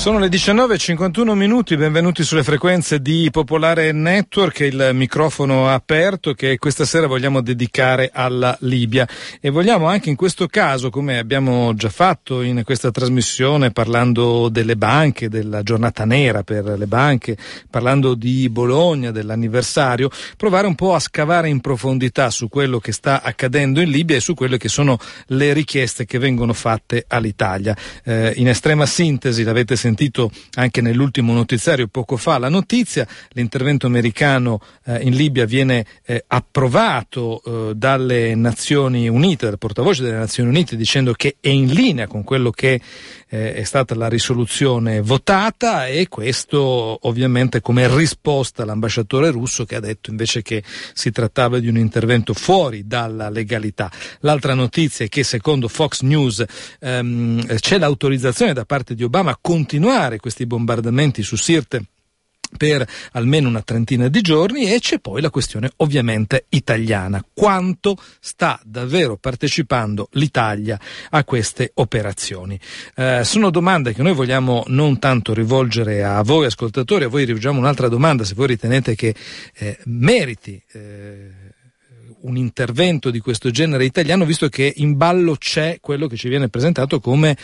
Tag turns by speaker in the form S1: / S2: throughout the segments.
S1: Sono le 19.51 minuti, benvenuti sulle frequenze di Popolare Network, il microfono aperto che questa sera vogliamo dedicare alla Libia e vogliamo anche in questo caso, come abbiamo già fatto in questa trasmissione parlando delle banche, della giornata nera per le banche, parlando di Bologna, dell'anniversario, provare un po' a scavare in profondità su quello che sta accadendo in Libia e su quelle che sono le richieste che vengono fatte all'Italia. Eh, in estrema sintesi, l'avete sentito sentito anche nell'ultimo notiziario poco fa la notizia, l'intervento americano eh, in Libia viene eh, approvato eh, dalle Nazioni Unite, dal portavoce delle Nazioni Unite, dicendo che è in linea con quello che eh, è stata la risoluzione votata e questo ovviamente come risposta all'ambasciatore russo che ha detto invece che si trattava di un intervento fuori dalla legalità. L'altra notizia è che secondo Fox News ehm, c'è l'autorizzazione da parte di Obama a continuare questi bombardamenti su Sirte per almeno una trentina di giorni e c'è poi la questione ovviamente italiana. Quanto sta davvero partecipando l'Italia a queste operazioni? Eh, sono domande che noi vogliamo non tanto rivolgere a voi ascoltatori, a voi rivolgiamo un'altra domanda se voi ritenete che eh, meriti eh, un intervento di questo genere italiano, visto che in ballo c'è quello che ci viene presentato come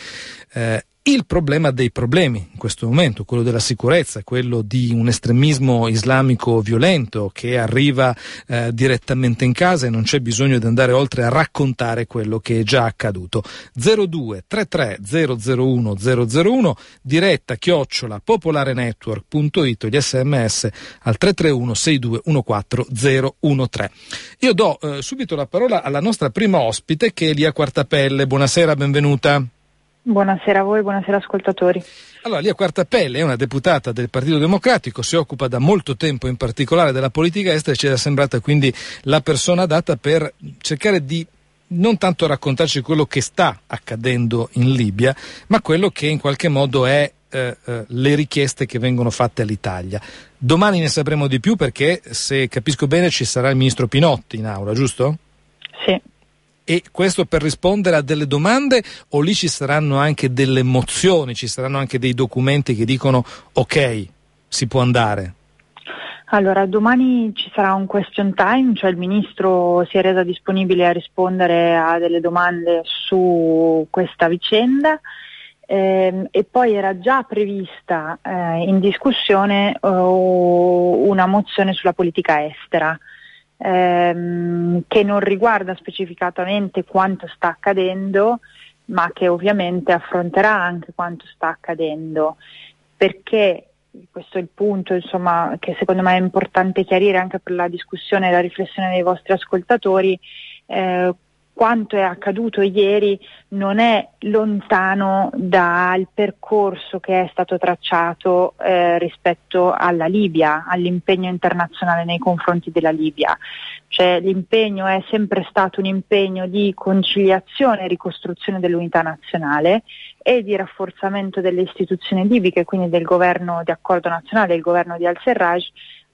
S1: eh, il problema dei problemi in questo momento, quello della sicurezza, quello di un estremismo islamico violento che arriva eh, direttamente in casa e non c'è bisogno di andare oltre a raccontare quello che è già accaduto. 02 33 001 001 diretta chiocciola popolarenetwork.it gli sms al 331 6214 013. Io do eh, subito la parola alla nostra prima ospite che è Lia Quartapelle. Buonasera, benvenuta.
S2: Buonasera a voi, buonasera ascoltatori.
S1: Allora, Lia Quartapelle è una deputata del Partito Democratico, si occupa da molto tempo in particolare della politica estera e ci è sembrata quindi la persona adatta per cercare di non tanto raccontarci quello che sta accadendo in Libia, ma quello che in qualche modo è eh, eh, le richieste che vengono fatte all'Italia. Domani ne sapremo di più perché, se capisco bene, ci sarà il ministro Pinotti in aula, giusto? E questo per rispondere a delle domande o lì ci saranno anche delle mozioni, ci saranno anche dei documenti che dicono ok, si può andare?
S2: Allora, domani ci sarà un question time, cioè il Ministro si è resa disponibile a rispondere a delle domande su questa vicenda eh, e poi era già prevista eh, in discussione uh, una mozione sulla politica estera ehm, che non riguarda specificatamente quanto sta accadendo, ma che ovviamente affronterà anche quanto sta accadendo, perché questo è il punto insomma, che secondo me è importante chiarire anche per la discussione e la riflessione dei vostri ascoltatori, eh, quanto è accaduto ieri non è lontano dal percorso che è stato tracciato eh, rispetto alla Libia, all'impegno internazionale nei confronti della Libia. Cioè, l'impegno è sempre stato un impegno di conciliazione e ricostruzione dell'unità nazionale e di rafforzamento delle istituzioni libiche, quindi del governo di accordo nazionale, il governo di al-Serraj,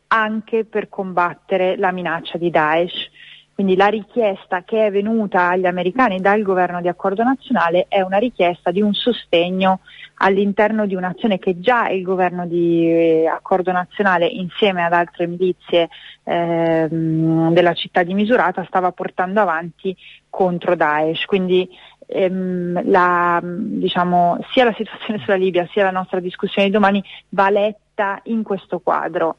S2: anche per combattere la minaccia di Daesh. Quindi la richiesta che è venuta agli americani dal governo di accordo nazionale è una richiesta di un sostegno all'interno di un'azione che già il governo di eh, accordo nazionale insieme ad altre milizie ehm, della città di Misurata stava portando avanti contro Daesh. Quindi ehm, la, diciamo, sia la situazione sulla Libia sia la nostra discussione di domani va letta in questo quadro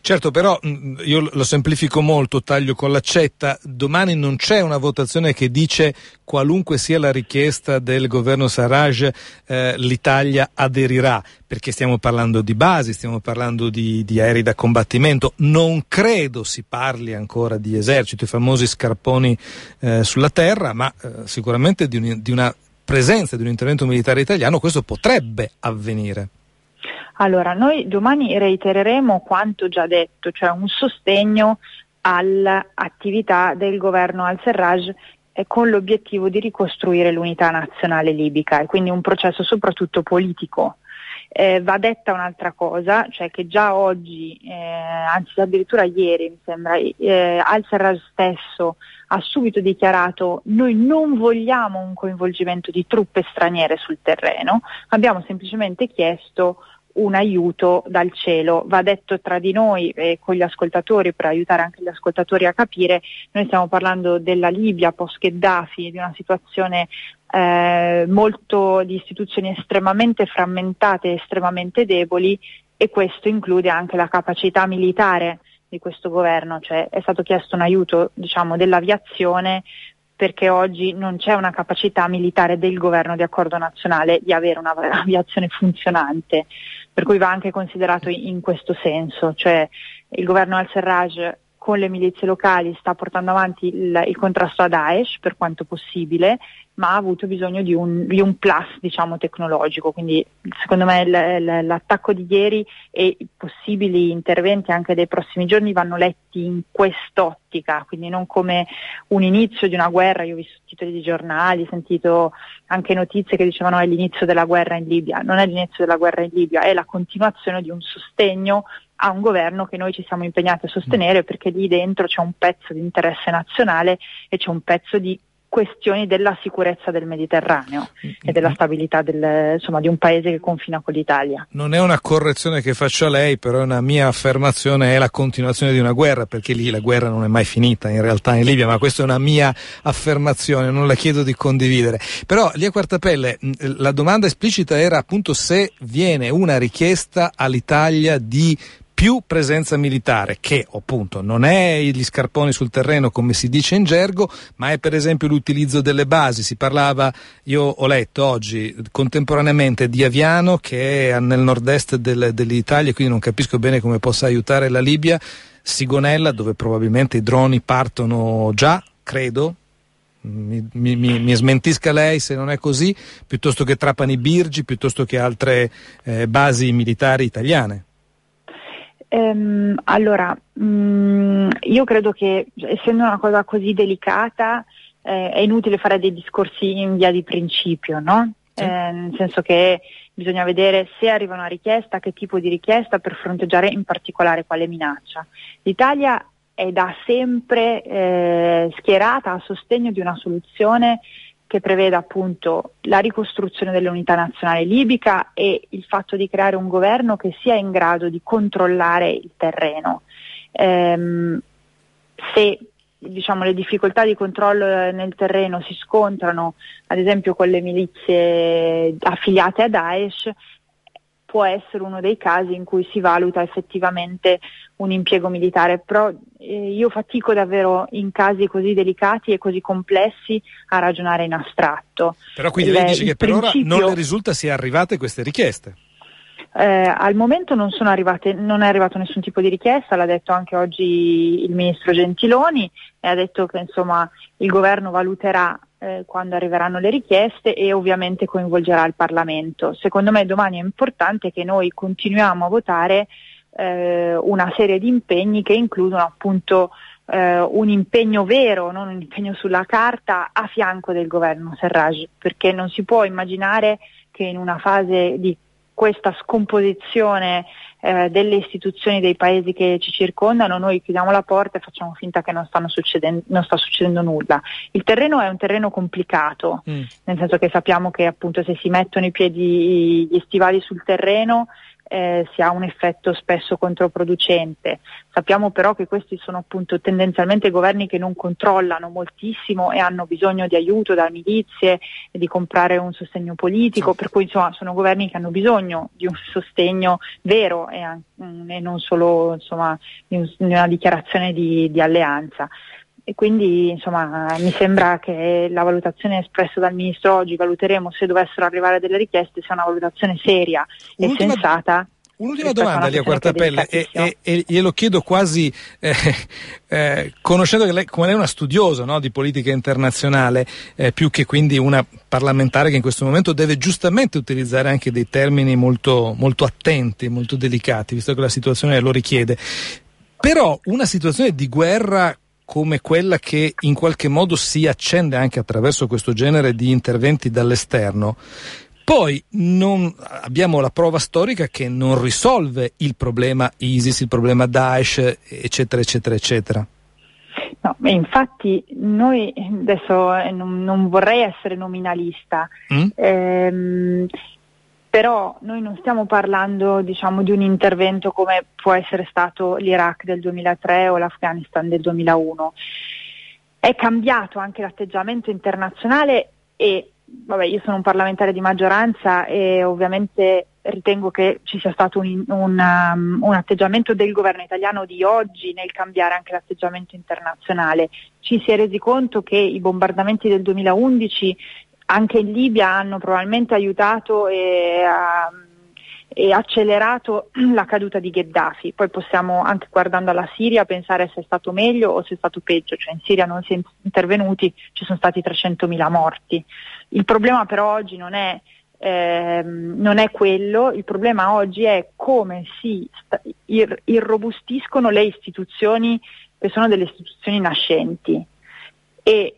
S1: Certo, però mm, io lo semplifico molto, taglio con l'accetta. Domani non c'è una votazione che dice qualunque sia la richiesta del governo Sarraj, eh, l'Italia aderirà, perché stiamo parlando di basi, stiamo parlando di, di, aerei da combattimento. Non credo si parli ancora di esercito, i famosi scarponi eh, sulla terra, ma eh, sicuramente di, un, di una presenza di un intervento militare italiano questo potrebbe avvenire.
S2: Allora, noi domani reitereremo quanto già detto, cioè un sostegno all'attività del governo al-Serraj con l'obiettivo di ricostruire l'unità nazionale libica e quindi un processo soprattutto politico. Eh, va detta un'altra cosa, cioè che già oggi, eh, anzi addirittura ieri mi sembra, eh, Al-Serraj stesso ha subito dichiarato noi non vogliamo un coinvolgimento di truppe straniere sul terreno, abbiamo semplicemente chiesto un aiuto dal cielo. Va detto tra di noi e con gli ascoltatori per aiutare anche gli ascoltatori a capire, noi stiamo parlando della Libia post-Gheddafi, di una situazione eh, molto di istituzioni estremamente frammentate, estremamente deboli e questo include anche la capacità militare di questo governo, cioè è stato chiesto un aiuto diciamo, dell'aviazione perché oggi non c'è una capacità militare del governo di accordo nazionale di avere un'aviazione funzionante, per cui va anche considerato in questo senso, cioè il governo al-Serraj con le milizie locali sta portando avanti il, il, contrasto a Daesh per quanto possibile, ma ha avuto bisogno di un, di un plus diciamo, tecnologico. Quindi secondo me l, l, l'attacco di ieri e i possibili interventi anche dei prossimi giorni vanno letti in quest'ottica, quindi non come un inizio di una guerra. Io ho visto titoli di giornali, sentito anche notizie che dicevano è l'inizio della guerra in Libia. Non è l'inizio della guerra in Libia, è la continuazione di un sostegno a un governo che noi ci siamo impegnati a sostenere perché lì dentro c'è un pezzo di interesse nazionale e c'è un pezzo di questioni della sicurezza del Mediterraneo e della stabilità del, insomma, di un paese che confina con l'Italia.
S1: Non è una correzione che faccio a lei, però è una mia affermazione, è la continuazione di una guerra, perché lì la guerra non è mai finita in realtà in Libia, ma questa è una mia affermazione, non la chiedo di condividere. Però lì a Quartapelle la domanda esplicita era appunto se viene una richiesta all'Italia di più presenza militare, che appunto non è gli scarponi sul terreno come si dice in gergo, ma è per esempio l'utilizzo delle basi. Si parlava, io ho letto oggi contemporaneamente di Aviano che è nel nord-est del, dell'Italia, quindi non capisco bene come possa aiutare la Libia, Sigonella dove probabilmente i droni partono già, credo, mi, mi, mi, smentisca lei se non è così, piuttosto che Trapani Birgi, piuttosto che altre eh, basi militari italiane.
S2: Ehm, allora, mh, mm, io credo che essendo una cosa così delicata eh, è inutile fare dei discorsi in via di principio, no? Sì. Eh, nel senso che bisogna vedere se arriva una richiesta, che tipo di richiesta per fronteggiare in particolare quale minaccia. L'Italia è da sempre eh, schierata a sostegno di una soluzione che prevede appunto la ricostruzione dell'unità nazionale libica e il fatto di creare un governo che sia in grado di controllare il terreno. Ehm, se diciamo, le difficoltà di controllo nel terreno si scontrano ad esempio con le milizie affiliate a Daesh, può essere uno dei casi in cui si valuta effettivamente un impiego militare, però eh, io fatico davvero in casi così delicati e così complessi a ragionare in astratto.
S1: Però quindi lei dice che per ora non le risulta sia arrivate queste richieste?
S2: Eh, al momento non, arrivate, non, è arrivato nessun tipo di richiesta, l'ha detto anche oggi il ministro Gentiloni e ha detto che insomma, il governo valuterà eh, quando arriveranno le richieste e ovviamente coinvolgerà il Parlamento. Secondo me domani è importante che noi continuiamo a votare eh, una serie di impegni che includono appunto eh, un impegno vero, non un impegno sulla carta a fianco del governo Serraj, perché non si può immaginare che in una fase di questa scomposizione eh, delle istituzioni dei paesi che ci circondano, noi chiudiamo la porta e facciamo finta che non, non sta succedendo nulla. Il terreno è un terreno complicato, mm. nel senso che sappiamo che appunto se si mettono i piedi gli stivali sul terreno eh, si ha un effetto spesso controproducente. Sappiamo però che questi sono appunto tendenzialmente governi che non controllano moltissimo e hanno bisogno di aiuto da milizie e di comprare un sostegno politico, per cui insomma sono governi che hanno bisogno di un sostegno vero e, e non solo insomma, di, un, di, una dichiarazione di, di alleanza e quindi insomma mi sembra che la valutazione espressa dal Ministro oggi, valuteremo se dovessero arrivare delle richieste, sia una valutazione seria Un'ultima, e sensata.
S1: Un'ultima domanda lì a Quartapelle e, e, e, glielo chiedo quasi eh, eh, conoscendo che lei, come lei è una studiosa no, di politica internazionale, eh, più che quindi una parlamentare che in questo momento deve giustamente utilizzare anche dei termini molto, molto attenti, molto delicati, visto che la situazione lo richiede. Però una situazione di guerra come quella che in qualche modo si accende anche attraverso questo genere di interventi dall'esterno, Poi non, abbiamo la prova storica che non risolve il problema ISIS, il problema Daesh, eccetera, eccetera, eccetera.
S2: No, infatti noi adesso eh, non, non vorrei essere nominalista, mm? ehm, però noi non stiamo parlando diciamo, di un intervento come può essere stato l'Iraq del 2003 o l'Afghanistan del 2001. È cambiato anche l'atteggiamento internazionale e vabbè, io sono un parlamentare di maggioranza e ovviamente ritengo che ci sia stato un, un, um, un, atteggiamento del governo italiano di oggi nel cambiare anche l'atteggiamento internazionale. Ci si è resi conto che i bombardamenti del 2011 anche in Libia hanno probabilmente aiutato e, uh, e accelerato la caduta di Gheddafi. Poi possiamo anche guardando alla Siria pensare se è stato meglio o se è stato peggio, cioè in Siria non si è intervenuti, ci sono stati 300.000 morti. Il problema però oggi non è, ehm, non è quello, il problema oggi è come si sta- ir- irrobustiscono le istituzioni che sono delle istituzioni nascenti e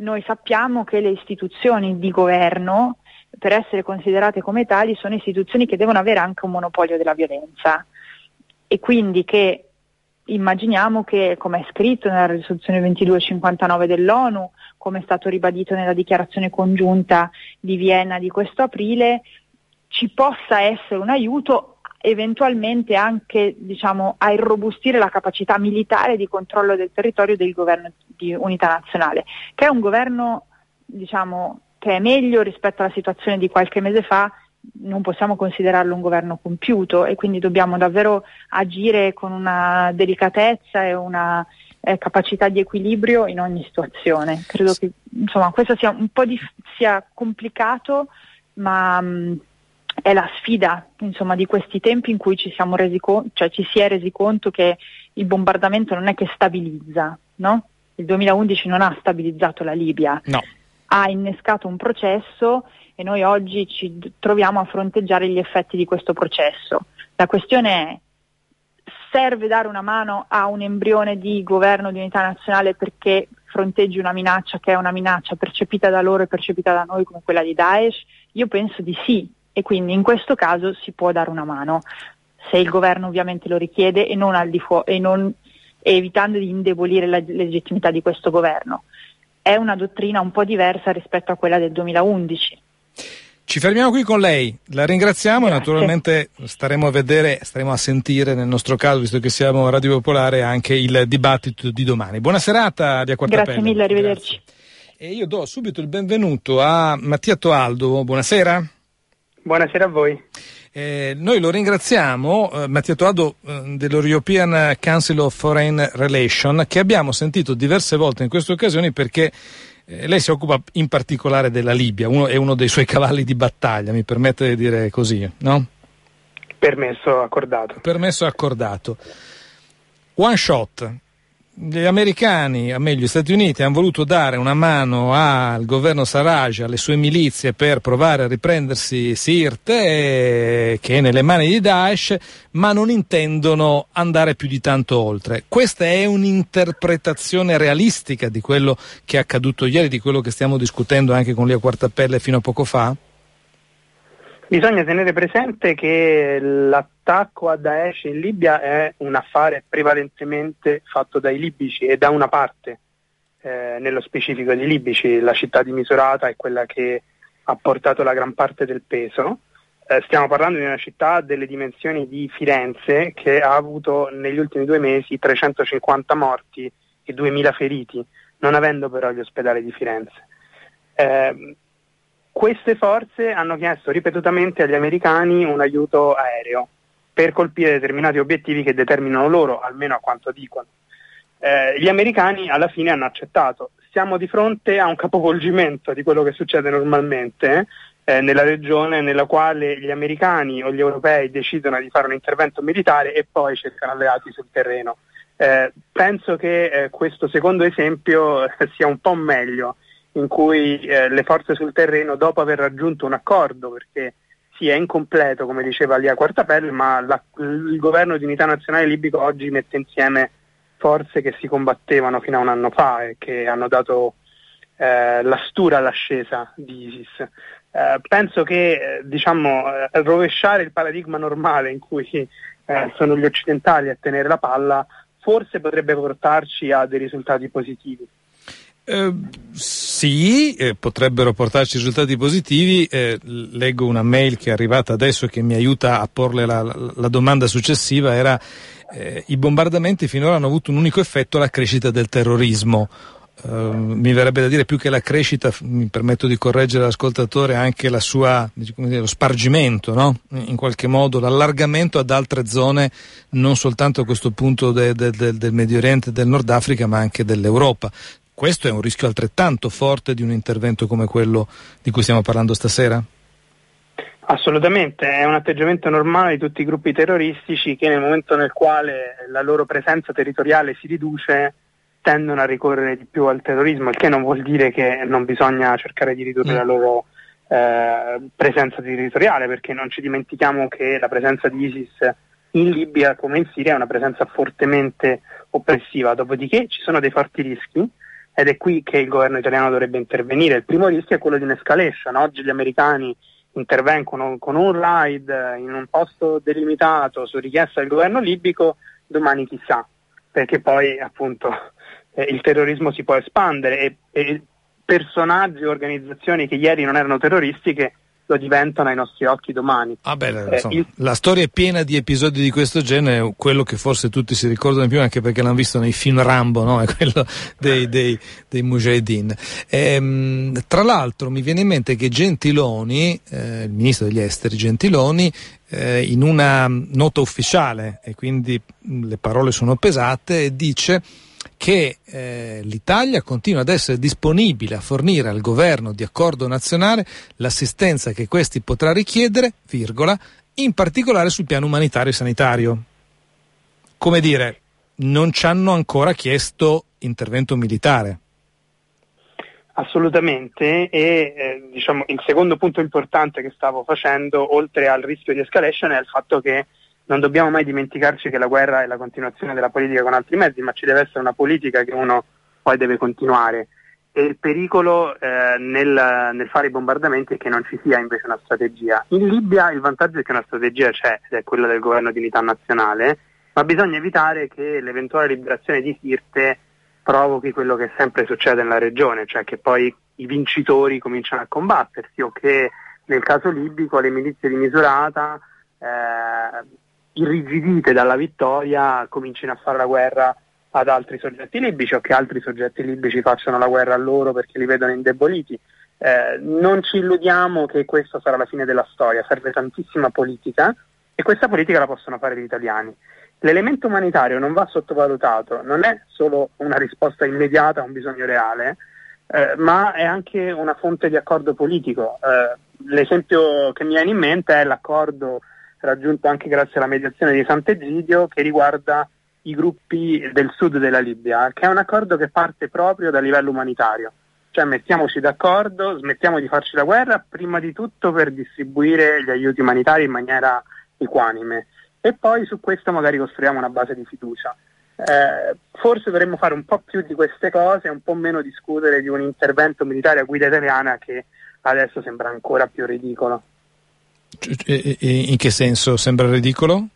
S2: noi sappiamo che le istituzioni di governo per essere considerate come tali sono istituzioni che devono avere anche un monopolio della violenza. E quindi che immaginiamo che, come è scritto nella risoluzione 2259 dell'ONU, come è stato ribadito nella dichiarazione congiunta di Vienna di questo aprile, ci possa essere un aiuto eventualmente anche diciamo, a irrobustire la capacità militare di controllo del territorio del governo di unità nazionale, che è un governo diciamo, che è meglio rispetto alla situazione di qualche mese fa, non possiamo considerarlo un governo compiuto e quindi dobbiamo davvero agire con una delicatezza e una eh, capacità di equilibrio in ogni situazione. Credo che insomma, questo sia un po' di, sia complicato, ma mh, mm, è la sfida insomma, di questi tempi in cui ci, co- cioè, ci, si è resi conto che il bombardamento non è che stabilizza, no? Il 2011 non ha stabilizzato la Libia.
S1: No
S2: ha innescato un processo e noi oggi ci troviamo a fronteggiare gli effetti di questo processo. La questione è serve dare una mano a un embrione di governo di unità nazionale perché fronteggi una minaccia che è una minaccia percepita da loro e percepita da noi come quella di Daesh? Io penso di sì e quindi in questo caso si può dare una mano, se il governo ovviamente lo richiede e non, al di fu- e non evitando di indebolire la legittimità di questo governo è una dottrina un po' diversa rispetto a quella del 2011.
S1: Ci fermiamo qui con lei, la ringraziamo Grazie. e naturalmente staremo a vedere, staremo a sentire nel nostro caso, visto che siamo Radio Popolare, anche il dibattito di domani. Buona serata di Acquartapelle.
S2: Grazie mille, arrivederci. Grazie.
S1: E io do subito il benvenuto a Mattia Toaldo, buonasera.
S3: Buonasera a voi.
S1: Eh, noi lo ringraziamo, eh, Mattia Toaldo eh, dell'European Council of Foreign Relations, che abbiamo sentito diverse volte in queste occasioni perché eh, lei si occupa in particolare della Libia, uno, è uno dei suoi cavalli di battaglia, mi permette di dire così, no?
S3: Permesso accordato.
S1: Permesso accordato. One shot, gli americani, o meglio gli Stati Uniti, hanno voluto dare una mano al governo Sarraj, alle sue milizie per provare a riprendersi Sirte, eh, che è nelle mani di Daesh, ma non intendono andare più di tanto oltre. Questa è un'interpretazione realistica di quello che è accaduto ieri, di quello che stiamo discutendo anche con Lia Quartapelle fino a poco fa?
S3: Bisogna tenere presente che l'attacco a Daesh in Libia è un affare prevalentemente fatto dai libici e da una parte, eh, nello specifico dei libici, la città di Misurata è quella che ha portato la gran parte del peso. Eh, stiamo parlando di una città delle dimensioni di Firenze che ha avuto negli ultimi due mesi 350 morti e 2000 feriti, non avendo però gli ospedali di Firenze. Eh, queste forze hanno chiesto ripetutamente agli americani un aiuto aereo per colpire determinati obiettivi che determinano loro, almeno a quanto dicono. Eh, gli americani alla fine hanno accettato. Siamo di fronte a un capovolgimento di quello che succede normalmente eh, nella regione nella quale gli americani o gli europei decidono di fare un intervento militare e poi cercano alleati sul terreno. Eh, penso che eh, questo secondo esempio sia un po' meglio in cui eh, le forze sul terreno, dopo aver raggiunto un accordo, perché sì, è incompleto, come diceva Lia Quartapelle, ma la, il governo di unità nazionale libico oggi mette insieme forze che si combattevano fino a un anno fa e che hanno dato eh, la stura all'ascesa di ISIS. Eh, penso che eh, diciamo, eh, rovesciare il paradigma normale in cui eh, sono gli occidentali a tenere la palla forse potrebbe portarci a dei risultati positivi.
S1: Eh, sì, eh, potrebbero portarci risultati positivi. Eh, leggo una mail che è arrivata adesso che mi aiuta a porle la, la, la domanda successiva. Era eh, i bombardamenti finora hanno avuto un unico effetto, la crescita del terrorismo. Uh, mi verrebbe da dire più che la crescita, mi permetto di correggere l'ascoltatore, anche la sua, dire, lo spargimento, no? in qualche modo, l'allargamento ad altre zone, non soltanto a questo punto de, de, de, del Medio Oriente e del Nord Africa, ma anche dell'Europa. Questo è un rischio altrettanto forte di un intervento come quello di cui stiamo parlando stasera?
S3: Assolutamente, è un atteggiamento normale di tutti i gruppi terroristici che nel momento nel quale la loro presenza territoriale si riduce tendono a ricorrere di più al terrorismo, il che non vuol dire che non bisogna cercare di ridurre mm. la loro eh, presenza territoriale, perché non ci dimentichiamo che la presenza di ISIS in Libia come in Siria è una presenza fortemente oppressiva, dopodiché ci sono dei forti rischi ed è qui che il governo italiano dovrebbe intervenire. Il primo rischio è quello di un'escalation, oggi gli americani intervengono con un raid in un posto delimitato su richiesta del governo libico, domani chissà, perché poi appunto eh, il terrorismo si può espandere e, e personaggi o organizzazioni che ieri non erano terroristiche lo diventano ai nostri occhi domani.
S1: Ah beh, eh, insomma, il... La storia è piena di episodi di questo genere, quello che forse tutti si ricordano di più anche perché l'hanno visto nei film Rambo, no? è quello dei, dei, dei Mujahideen. Ehm, tra l'altro mi viene in mente che Gentiloni, eh, il ministro degli esteri Gentiloni, eh, in una nota ufficiale, e quindi le parole sono pesate, dice che eh, l'Italia continua ad essere disponibile a fornire al governo di accordo nazionale l'assistenza che questi potrà richiedere, virgola, in particolare sul piano umanitario e sanitario. Come dire, non ci hanno ancora chiesto intervento militare.
S3: Assolutamente e eh, diciamo, il secondo punto importante che stavo facendo, oltre al rischio di escalation, è il fatto che non dobbiamo mai dimenticarci che la guerra è la continuazione della politica con altri mezzi, ma ci deve essere una politica che uno poi deve continuare. E il pericolo eh, nel, nel, fare i bombardamenti è che non ci sia invece una strategia. In Libia il vantaggio è che una strategia c'è, ed è quella del governo di unità nazionale, ma bisogna evitare che l'eventuale liberazione di Sirte provochi quello che sempre succede nella regione, cioè che poi i vincitori cominciano a combattersi o che nel caso libico le milizie di misurata eh, irrigidite dalla vittoria comincino a fare la guerra ad altri soggetti libici o che altri soggetti libici facciano la guerra a loro perché li vedono indeboliti. Eh, non ci illudiamo che questa sarà la fine della storia, serve tantissima politica e questa politica la possono fare gli italiani. L'elemento umanitario non va sottovalutato, non è solo una risposta immediata a un bisogno reale, eh, ma è anche una fonte di accordo politico. Eh, l'esempio che mi viene in mente è l'accordo raggiunto anche grazie alla mediazione di Sant'Egidio che riguarda i gruppi del sud della Libia, che è un accordo che parte proprio dal livello umanitario. Cioè mettiamoci d'accordo, smettiamo di farci la guerra prima di tutto per distribuire gli aiuti umanitari in maniera equanime e poi su questo magari costruiamo una base di fiducia. Eh, forse dovremmo fare un po' più di queste cose e un po' meno discutere di un intervento militare a guida italiana che adesso sembra ancora più ridicolo.
S1: In che senso? Sembra ridicolo?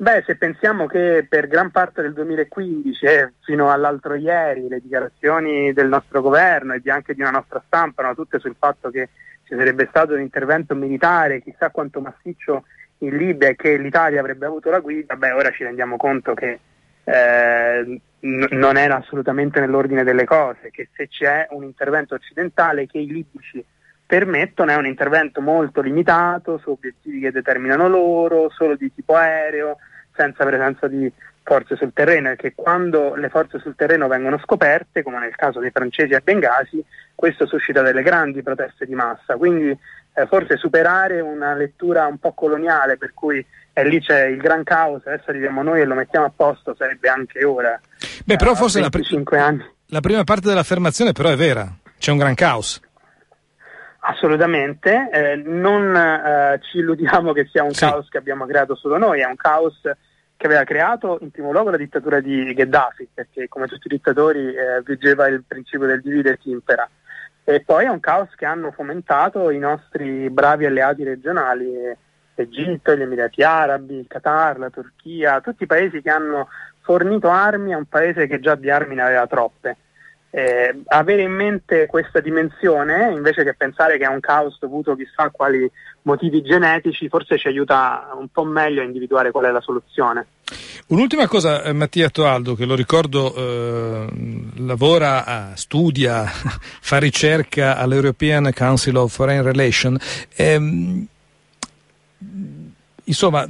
S3: Beh, se pensiamo che per gran parte del 2015 e eh, fino all'altro ieri le dichiarazioni del nostro governo e anche di una nostra stampa erano tutte sul fatto che ci sarebbe stato un intervento militare, chissà quanto massiccio in Libia e che l'Italia avrebbe avuto la guida, beh ora ci rendiamo conto che eh, n- non era assolutamente nell'ordine delle cose, che se c'è un intervento occidentale che i libici permettono è un intervento molto limitato su obiettivi che determinano loro, solo di tipo aereo, senza presenza di forze sul terreno e che quando le forze sul terreno vengono scoperte, come nel caso dei francesi a Bengasi, questo suscita delle grandi proteste di massa. Quindi eh, forse superare una lettura un po' coloniale per cui eh, lì c'è il gran caos, adesso arriviamo noi e lo mettiamo a posto, sarebbe anche ora.
S1: Beh, però eh, forse la, pr- anni. la prima parte dell'affermazione però è vera, c'è un gran caos.
S3: Assolutamente, eh, non eh, ci illudiamo che sia un sì. caos che abbiamo creato solo noi, è un caos che aveva creato in primo luogo la dittatura di Gheddafi, perché come tutti i dittatori eh, vigeva il principio del divide e impera. E poi è un caos che hanno fomentato i nostri bravi alleati regionali, l'Egitto, gli Emirati Arabi, il Qatar, la Turchia, tutti i paesi che hanno fornito armi a un paese che già di armi ne aveva troppe. Eh, avere in mente questa dimensione invece che pensare che è un caos dovuto chissà a quali motivi genetici forse ci aiuta un po' meglio a individuare qual è la soluzione.
S1: Un'ultima cosa, eh, Mattia Toaldo, che lo ricordo eh, lavora, studia, fa ricerca all'European Council of Foreign Relations. Ehm, insomma,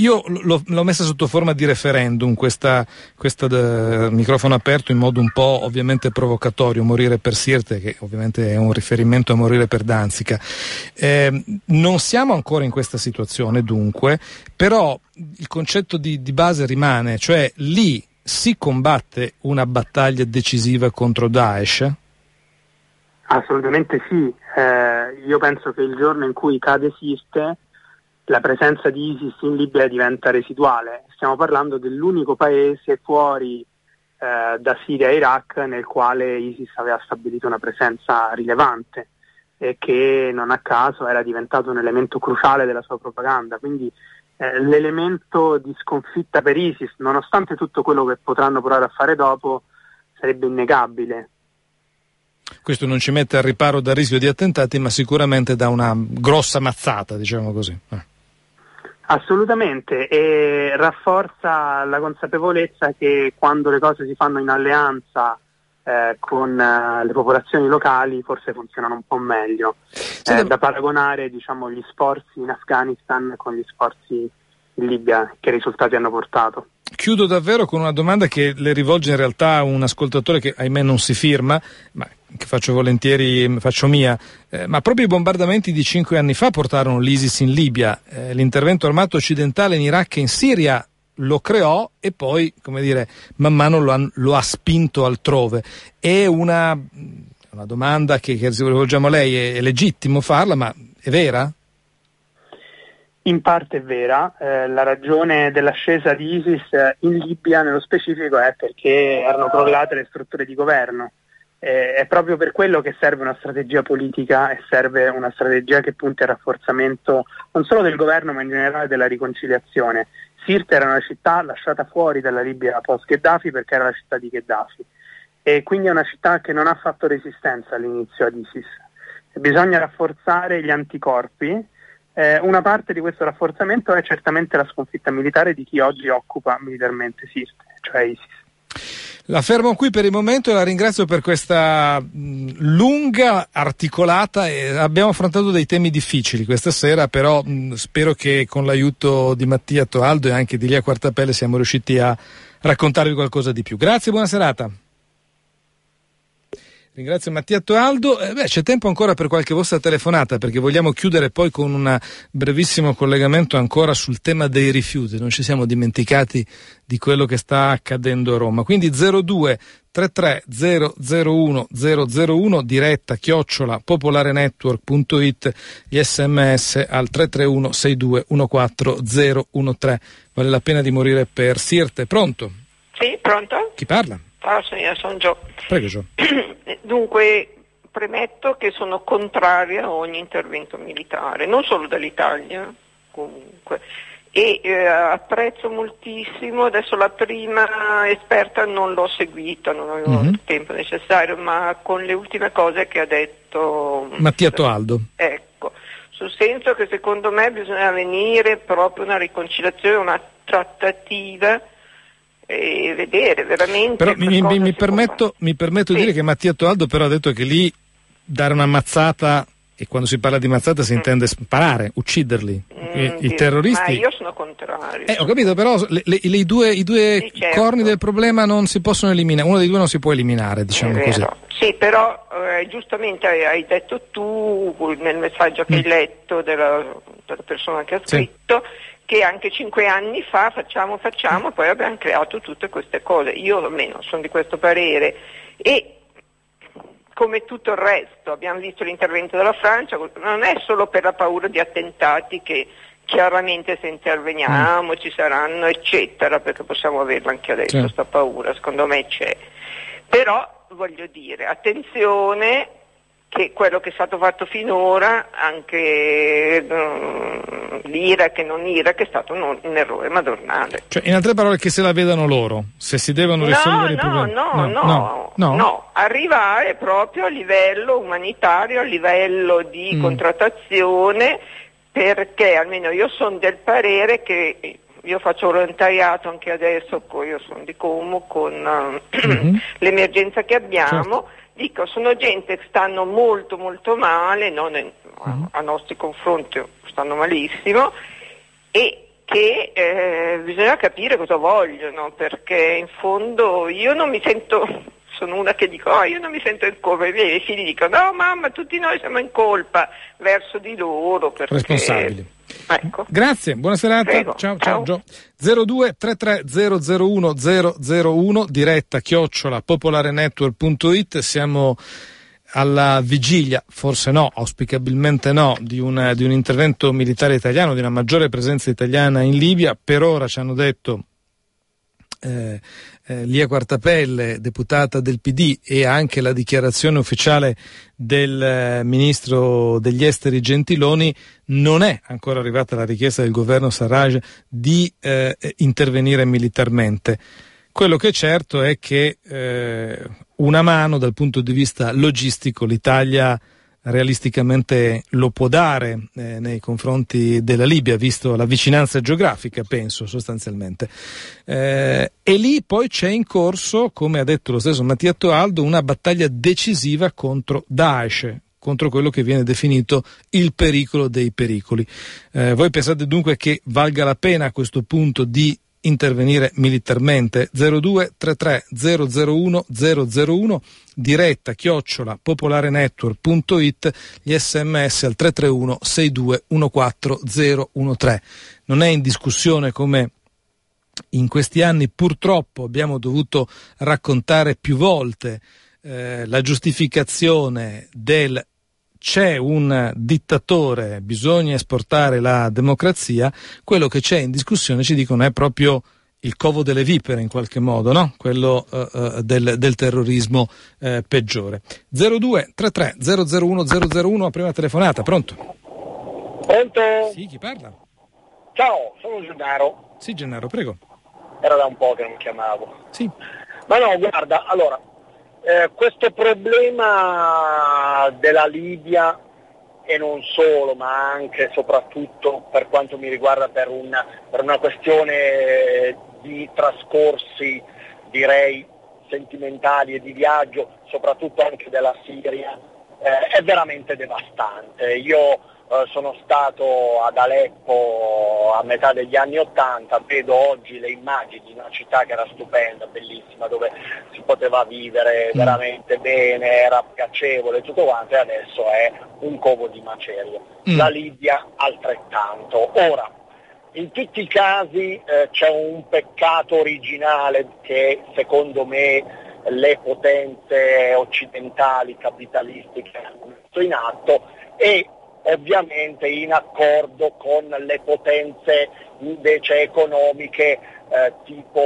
S1: io l'ho, l'ho, messa sotto forma di referendum, questa, questa de, microfono aperto in modo un po' ovviamente provocatorio, morire per Sirte, che ovviamente è un riferimento a morire per Danzica. Eh, non siamo ancora in questa situazione dunque, però il concetto di, di base rimane, cioè lì si combatte una battaglia decisiva contro Daesh?
S3: Assolutamente sì, eh, io penso che il giorno in cui cade Sirte la presenza di ISIS in Libia diventa residuale. Stiamo parlando dell'unico paese fuori eh, da Siria e Iraq nel quale ISIS aveva stabilito una presenza rilevante e che non a caso era diventato un elemento cruciale della sua propaganda. Quindi eh, l'elemento di sconfitta per ISIS, nonostante tutto quello che potranno provare a fare dopo, sarebbe innegabile.
S1: Questo non ci mette al riparo dal rischio di attentati, ma sicuramente da una grossa mazzata, diciamo così. Eh.
S3: Assolutamente, e rafforza la consapevolezza che quando le cose si fanno in alleanza eh, con eh, le popolazioni locali forse funzionano un po' meglio. Eh, da paragonare diciamo, gli sforzi in Afghanistan con gli sforzi in Libia, che risultati hanno portato.
S1: Chiudo davvero con una domanda che le rivolge in realtà un ascoltatore che ahimè non si firma, ma che faccio volentieri, faccio mia, eh, ma proprio i bombardamenti di cinque anni fa portarono l'ISIS in Libia, eh, l'intervento armato occidentale in Iraq e in Siria lo creò e poi, come dire, man mano lo ha, lo ha spinto altrove. È una, una domanda che, che rivolgiamo a lei, è, è legittimo farla, ma è vera?
S3: In parte è vera, eh, la ragione dell'ascesa di ISIS in Libia nello specifico è perché erano crollate le strutture di governo eh, è proprio per quello che serve una strategia politica e serve una strategia che punti al rafforzamento non solo del governo ma in generale della riconciliazione. Sirte era una città lasciata fuori dalla Libia post Gheddafi perché era la città di Gheddafi e quindi è una città che non ha fatto resistenza all'inizio ad ISIS. Bisogna rafforzare gli anticorpi. Eh, una parte di questo rafforzamento è certamente la sconfitta militare di chi oggi occupa militarmente Sirte, cioè ISIS.
S1: La fermo qui per il momento e la ringrazio per questa lunga, articolata abbiamo affrontato dei temi difficili questa sera, però spero che con l'aiuto di Mattia Toaldo e anche di Lia Quartapelle siamo riusciti a raccontarvi qualcosa di più. Grazie buona serata. Ringrazio Mattia Toaldo. Eh, beh, c'è tempo ancora per qualche vostra telefonata perché vogliamo chiudere poi con un brevissimo collegamento ancora sul tema dei rifiuti. Non ci siamo dimenticati di quello che sta accadendo a Roma. Quindi 02 33 001 001 diretta chiocciola popolarenetwork.it gli sms al 331 62 14 013. Vale la pena di morire per Sirte. Pronto?
S4: Sì, pronto?
S1: Chi parla?
S4: Ciao signora, sono Gio.
S1: Prego Gio.
S4: Dunque, premetto che sono contraria a ogni intervento militare, non solo dall'Italia, comunque. E eh, apprezzo moltissimo, adesso la prima esperta non l'ho seguita, non avevo mm-hmm. il tempo necessario, ma con le ultime cose che ha detto
S1: Mattia Toaldo.
S4: Ecco, sul senso che secondo me bisogna venire proprio una riconciliazione, una trattativa e vedere veramente.
S1: Però mi, mi, mi, permetto, mi, permetto, di dire che Mattia Toaldo però ha detto che lì dare una mazzata e quando si parla di mazzata si mm. intende sparare, ucciderli. Mm, I, terroristi. Ma
S4: io sono contrario.
S1: Eh, ho capito, però le, le, le, i due, i due sì, certo. corni del problema non si possono eliminare, uno dei due non si può eliminare, diciamo così.
S4: Sì, però eh, giustamente hai, hai, detto tu nel messaggio che mm. hai letto della, della, persona che ha scritto sì che anche cinque anni fa facciamo, facciamo, poi abbiamo creato tutte queste cose. Io almeno sono di questo parere e come tutto il resto abbiamo visto l'intervento della Francia, non è solo per la paura di attentati che chiaramente se interveniamo ci saranno eccetera, perché possiamo averla anche adesso questa paura, secondo me c'è. Però voglio dire, attenzione che quello che è stato fatto finora, anche um, l'Iraq e non Iraq, è stato un, un, errore madornale.
S1: Cioè, in altre parole, che se la vedano loro, se si devono risolvere
S4: no,
S1: i problemi.
S4: No, no, no, no, no, arrivare proprio a livello umanitario, a livello di mm. contrattazione, perché almeno io sono del parere che io faccio volontariato anche adesso, io sono di Como con uh, mm-hmm. l'emergenza che abbiamo. Certo Dico, sono gente che stanno molto molto male, non in, a, mhm. a, nostri confronti stanno malissimo e che eh, bisogna capire cosa vogliono, perché in fondo io non mi sento, sono una che dico, oh, io non mi sento in colpa, i miei figli dicono, no mamma, tutti noi siamo in colpa verso di loro. Perché...
S1: Responsabili. Ecco. Grazie, buona serata. Prego. Ciao, ciao, ciao. 02 001 diretta chiocciola popolarenetwork.it. Siamo alla vigilia, forse no, auspicabilmente no, di, una, di un intervento militare italiano, di una maggiore presenza italiana in Libia. Per ora ci hanno detto eh, eh, Lia Quartapelle, deputata del PD, e anche la dichiarazione ufficiale del eh, ministro degli esteri Gentiloni, non è ancora arrivata la richiesta del governo Sarraj di eh, intervenire militarmente. Quello che è certo è che eh, una mano dal punto di vista logistico l'Italia realisticamente lo può dare eh, nei confronti della Libia, visto la vicinanza geografica, penso sostanzialmente. Eh, e lì poi c'è in corso, come ha detto lo stesso Mattia Toaldo, una battaglia decisiva contro Daesh, contro quello che viene definito il pericolo dei pericoli. Eh, voi pensate dunque che valga la pena a questo punto di intervenire militarmente. 0233 001 001 diretta chiocciola popolarenetwork.it gli sms al 331 62 14013 non è in discussione come in questi anni purtroppo abbiamo dovuto raccontare più volte eh, la giustificazione del c'è un dittatore, bisogna esportare la democrazia, quello che c'è in discussione, ci dicono, è proprio il covo delle vipere in qualche modo, no? quello uh, uh, del, del, terrorismo uh, peggiore. 0233 001 001, prima telefonata, pronto?
S5: Pronto?
S1: Sì, chi parla?
S5: Ciao, sono Gennaro.
S1: Sì, Gennaro, prego.
S5: Era da un po' che non chiamavo.
S1: Sì.
S5: Ma no, guarda, allora, eh, questo problema della Libia e non solo, ma anche e soprattutto per quanto mi riguarda per una, per una questione di trascorsi, direi, sentimentali e di viaggio, soprattutto anche della Siria, eh, è veramente devastante. Io eh, sono stato ad Aleppo a metà degli anni Ottanta, vedo oggi le immagini di una città che era stupenda, bellissima, dove si poteva vivere mm. veramente bene, era piacevole e tutto quanto, e adesso è un covo di macerie. Mm. La Libia altrettanto. Ora, in tutti i casi eh, c'è un peccato originale che secondo me le potenze occidentali capitalistiche hanno messo in atto e ovviamente in accordo con le potenze invece economiche eh, tipo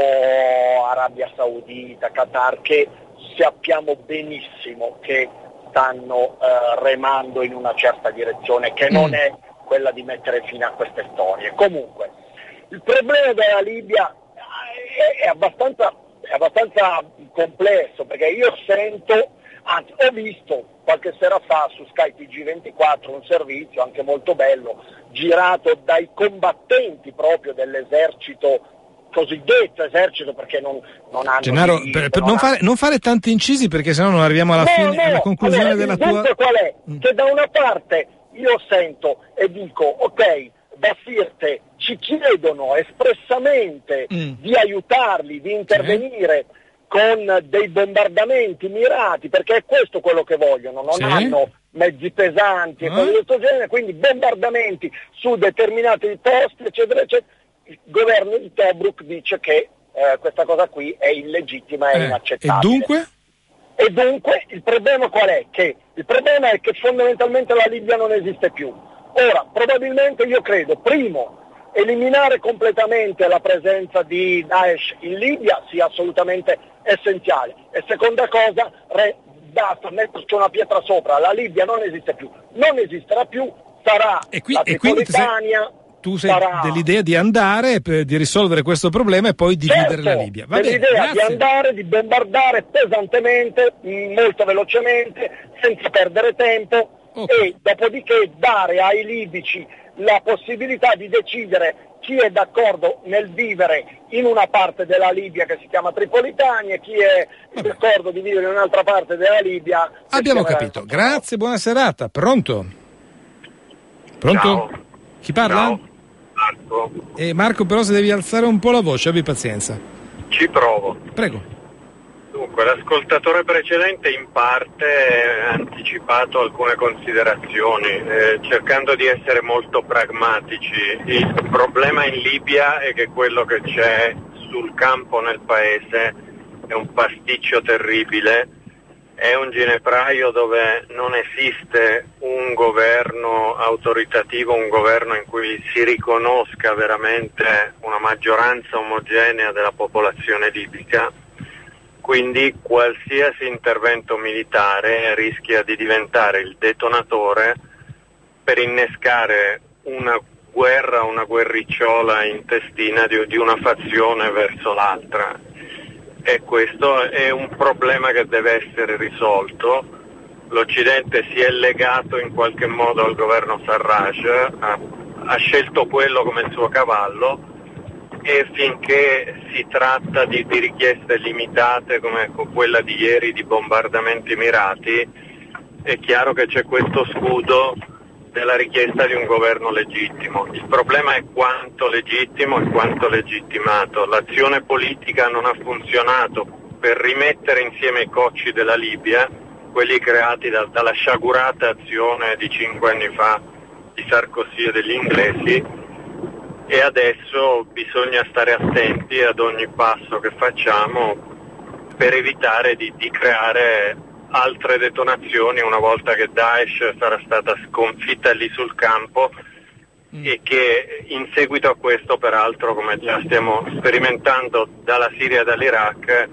S5: Arabia Saudita, Qatar, che sappiamo benissimo che stanno eh, remando in una certa direzione, che non mm. è quella di mettere fine a queste storie. Comunque, il problema della Libia è, è, abbastanza, è abbastanza complesso, perché io sento Anzi, ho visto qualche sera fa su Sky TG24 un servizio anche molto bello, girato dai combattenti proprio dell'esercito cosiddetto esercito perché non, non hanno
S1: Gennaro, diritto, per, per non, non, fare, non, fare, tanti incisi perché sennò non arriviamo alla,
S5: no,
S1: fine,
S5: no,
S1: alla conclusione
S5: allora,
S1: della tua...
S5: qual è? Mm. Che da una parte io sento e dico ok, da Sirte ci chiedono espressamente mm. di aiutarli, di intervenire sì con dei bombardamenti mirati, perché è questo quello che vogliono, non sì. hanno mezzi pesanti e cose di questo genere, quindi bombardamenti su determinati posti, eccetera, eccetera. Il governo di Tobruk dice che eh, questa cosa qui è illegittima e eh, inaccettabile.
S1: E dunque?
S5: E dunque il problema qual è? Che il problema è che fondamentalmente la Libia non esiste più. Ora, probabilmente io credo, primo, eliminare completamente la presenza di Daesh in Libia sia assolutamente essenziale. E seconda cosa, re, basta, metterci una pietra sopra, la Libia non esiste più, non esisterà più, sarà
S1: e qui,
S5: la
S1: e quindi
S5: Tripolitania,
S1: tu sei
S5: sarà...
S1: dell'idea di andare, per, di risolvere questo problema e poi dividere
S5: certo,
S1: la Libia. Va bene, grazie.
S5: di andare, di bombardare pesantemente, mh, molto velocemente, senza perdere tempo
S1: Ok.
S5: e dopodiché dare ai libici la possibilità di decidere chi è d'accordo nel vivere in una parte della Libia che si chiama Tripolitania e chi è
S1: Vabbè.
S5: d'accordo di vivere in un'altra parte della Libia.
S1: Abbiamo capito. Grazie, buona serata. Pronto? Pronto?
S6: Ciao.
S1: Chi parla?
S6: Ciao, Marco.
S1: Eh, Marco, però se devi alzare un po' la voce, abbi pazienza.
S6: Ci provo.
S1: Prego.
S6: Dunque, l'ascoltatore precedente in parte ha anticipato alcune considerazioni, eh, cercando di essere molto pragmatici. Il problema in Libia è che quello che c'è sul campo nel paese è un pasticcio terribile, è un ginepraio dove non esiste un governo autoritativo, un governo in cui si riconosca veramente una maggioranza omogenea della popolazione libica quindi qualsiasi intervento militare rischia di diventare il detonatore per innescare una guerra, una guerricciola intestina di, di una fazione verso l'altra. E questo è un problema che deve essere risolto. L'Occidente si è legato in qualche modo al governo Sarraj, ha, ha scelto quello come il suo cavallo e finché si tratta di, di richieste limitate come ecco, quella di ieri di bombardamenti mirati, è chiaro che c'è questo scudo della richiesta di un governo legittimo. Il problema è quanto legittimo e quanto legittimato. L'azione politica non ha funzionato per rimettere insieme i cocci della Libia, quelli creati da- dalla sciagurata azione di cinque anni fa di Sarkozy e degli inglesi, e adesso bisogna stare attenti ad ogni passo che facciamo per evitare di, di creare altre detonazioni una volta che Daesh sarà stata sconfitta lì sul campo e che in seguito a questo peraltro come già stiamo sperimentando dalla Siria e dall'Iraq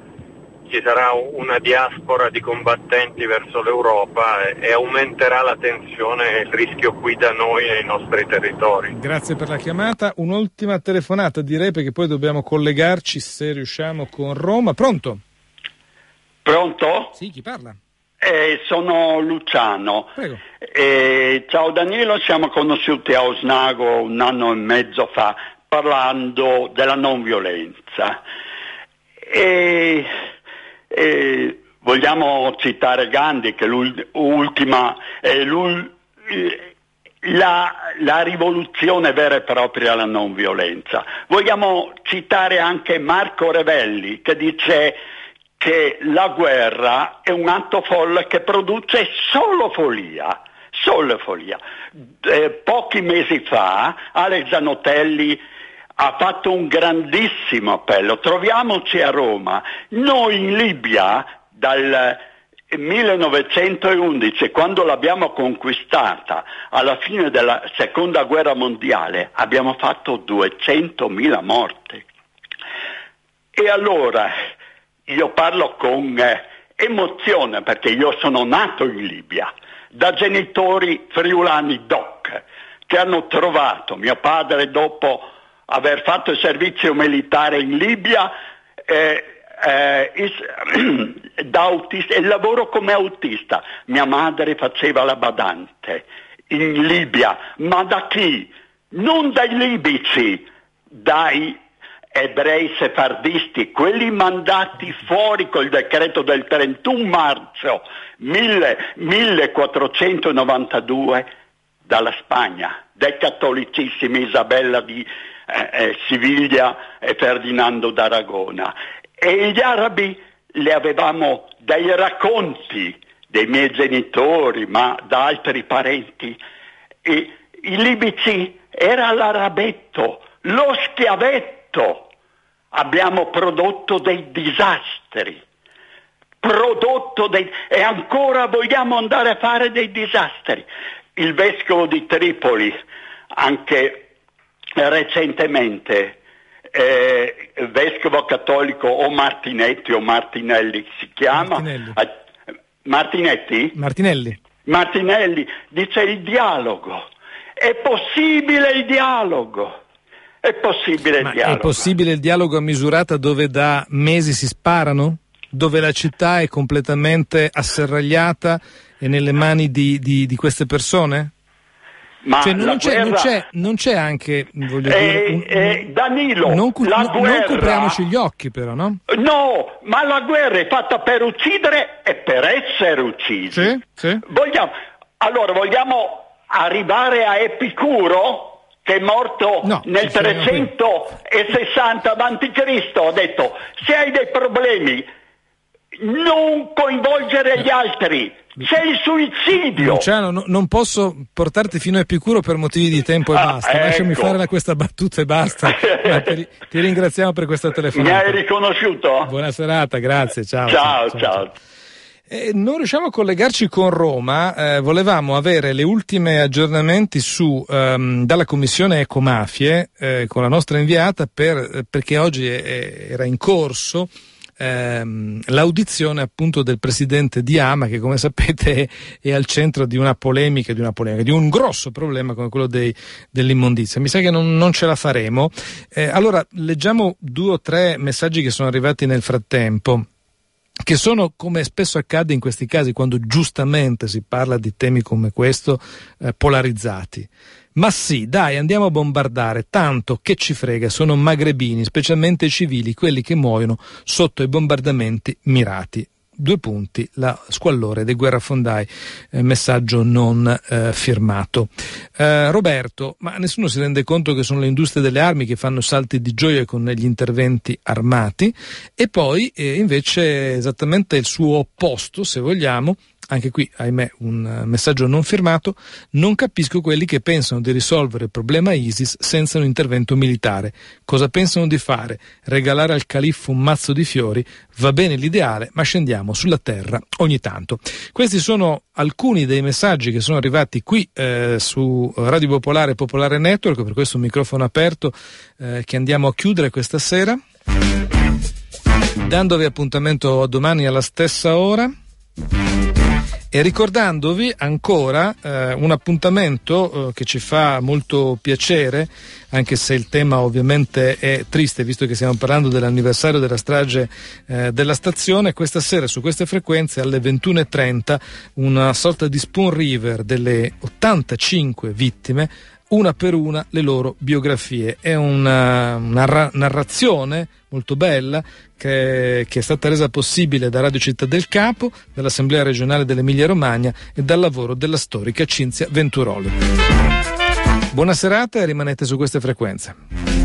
S6: ci sarà una diaspora di combattenti verso l'Europa e, e aumenterà la tensione e il rischio qui da noi e ai nostri territori.
S1: Grazie per la chiamata. Un'ultima telefonata direi perché poi dobbiamo collegarci se riusciamo con Roma. Pronto?
S7: Pronto?
S1: Sì, chi parla?
S7: Eh, sono Luciano.
S1: Prego.
S7: Eh, ciao Danilo, siamo conosciuti a Osnago un anno e mezzo fa parlando della non violenza. E, e vogliamo citare Gandhi che l'ultima la, la rivoluzione vera e propria è la non violenza. Vogliamo citare anche Marco Revelli che dice che la guerra è un atto folle che produce solo follia, solo follia. Eh, pochi mesi fa Alex Zanotelli ha fatto un grandissimo appello, troviamoci a Roma, noi in Libia dal 1911, quando l'abbiamo conquistata, alla fine della seconda guerra mondiale, abbiamo fatto 200.000 morti. E allora io parlo con eh, emozione perché io sono nato in Libia da genitori friulani doc che hanno trovato mio padre dopo aver fatto servizio militare in Libia eh, eh, is- da autista, il lavoro come autista. Mia madre faceva la badante in Libia, ma da chi? Non dai libici, dai ebrei sefardisti, quelli mandati fuori col decreto del 31 marzo 1000 1492 dalla Spagna, dai cattolicissimi Isabella di eh, eh, Siviglia e Ferdinando d'Aragona. E gli arabi li avevamo dai racconti dei miei genitori, ma da altri parenti. E I libici era l'arabetto, lo schiavetto. Abbiamo prodotto dei disastri, prodotto dei... e ancora vogliamo andare a fare dei disastri. Il vescovo di Tripoli, anche recentemente, eh, vescovo cattolico o Martinetti o Martinelli si chiama,
S1: Martinelli.
S7: ha- Martinetti?
S1: Martinelli.
S7: Martinelli dice il dialogo. È possibile il dialogo. È possibile
S1: Ma
S7: il dialogo.
S1: È possibile il dialogo a misurata dove da mesi si sparano? Dove la città è completamente asserragliata e nelle mani di, di, di queste persone?
S7: Ma
S1: cioè, non, c'è,
S7: guerra...
S1: non, c'è, non, c'è, anche, voglio
S7: Eh,
S1: dire, un-
S7: eh, Danilo,
S1: non, cu-
S7: la
S1: no- non
S7: guerra-
S1: copriamoci gli occhi però, no?
S7: No, ma la guerra è fatta per uccidere e per essere uccisi.
S1: Sì, sì.
S7: Vogliamo, allora, vogliamo arrivare a Epicuro, che è morto
S1: No,
S7: nel
S1: ci siamo
S7: 360 a.C., ha detto, se hai dei problemi, non coinvolgere gli altri, c'è il suicidio.
S1: Luciano, no- non posso portarti fino a Epicuro per motivi di tempo e
S7: Ah,
S1: basta. Lasciami
S7: ecco.
S1: fare la- questa battuta e basta. Ti, ti ringraziamo per questa
S7: Mi hai
S1: telefonata.
S7: riconosciuto?
S1: Buona serata, grazie. Ciao.
S7: ciao. ciao.
S1: Eh, non riusciamo a collegarci con Roma, eh, volevamo avere le ultime aggiornamenti su, ehm, dalla commissione Ecomafie eh, con la nostra inviata per, eh, perché oggi è- era in corso ehm, l'audizione appunto del presidente di Ama che come sapete è, è al centro di una polemica, di una polemica, di un grosso problema come quello dei, dell'immondizia. Mi sa che non, non ce la faremo. Eh, allora leggiamo due o tre messaggi che sono arrivati nel frattempo che sono, come spesso accade in questi casi, quando giustamente si parla di temi come questo, eh, polarizzati. Ma sì, dai, andiamo a bombardare, tanto che ci frega, sono magrebini, specialmente i civili, quelli che muoiono sotto i bombardamenti mirati. Due punti, la squallore dei guerrafondai, eh, messaggio non eh, firmato. Eh, Roberto, ma nessuno si rende conto che sono le industrie delle armi che fanno salti di gioia con gli interventi armati e poi eh, invece esattamente il suo opposto, se vogliamo, anche qui ahimè un eh, messaggio non firmato, non capisco quelli che pensano di risolvere il problema ISIS senza un intervento militare. Cosa pensano di fare? Regalare al califfo un mazzo di fiori? Va bene l'ideale, ma scendiamo sulla terra ogni tanto. Questi sono alcuni dei messaggi che sono arrivati qui eh, su Radio Popolare e Popolare Network, per questo un microfono aperto eh, che andiamo a chiudere questa sera, dandovi appuntamento domani alla stessa ora e ricordandovi ancora eh, un appuntamento eh, che ci fa molto piacere, anche se il tema ovviamente è triste, visto che stiamo parlando dell'anniversario della strage eh, della stazione, questa sera su queste frequenze alle 21.30 una sorta di spoon river delle 85 vittime una per una le loro biografie. È una, una ra- narrazione molto bella che, che, è stata resa possibile da Radio Città del Capo, dall'Assemblea regionale dell'Emilia Romagna e dal lavoro della storica Cinzia Venturoli. Buona serata e rimanete su queste frequenze.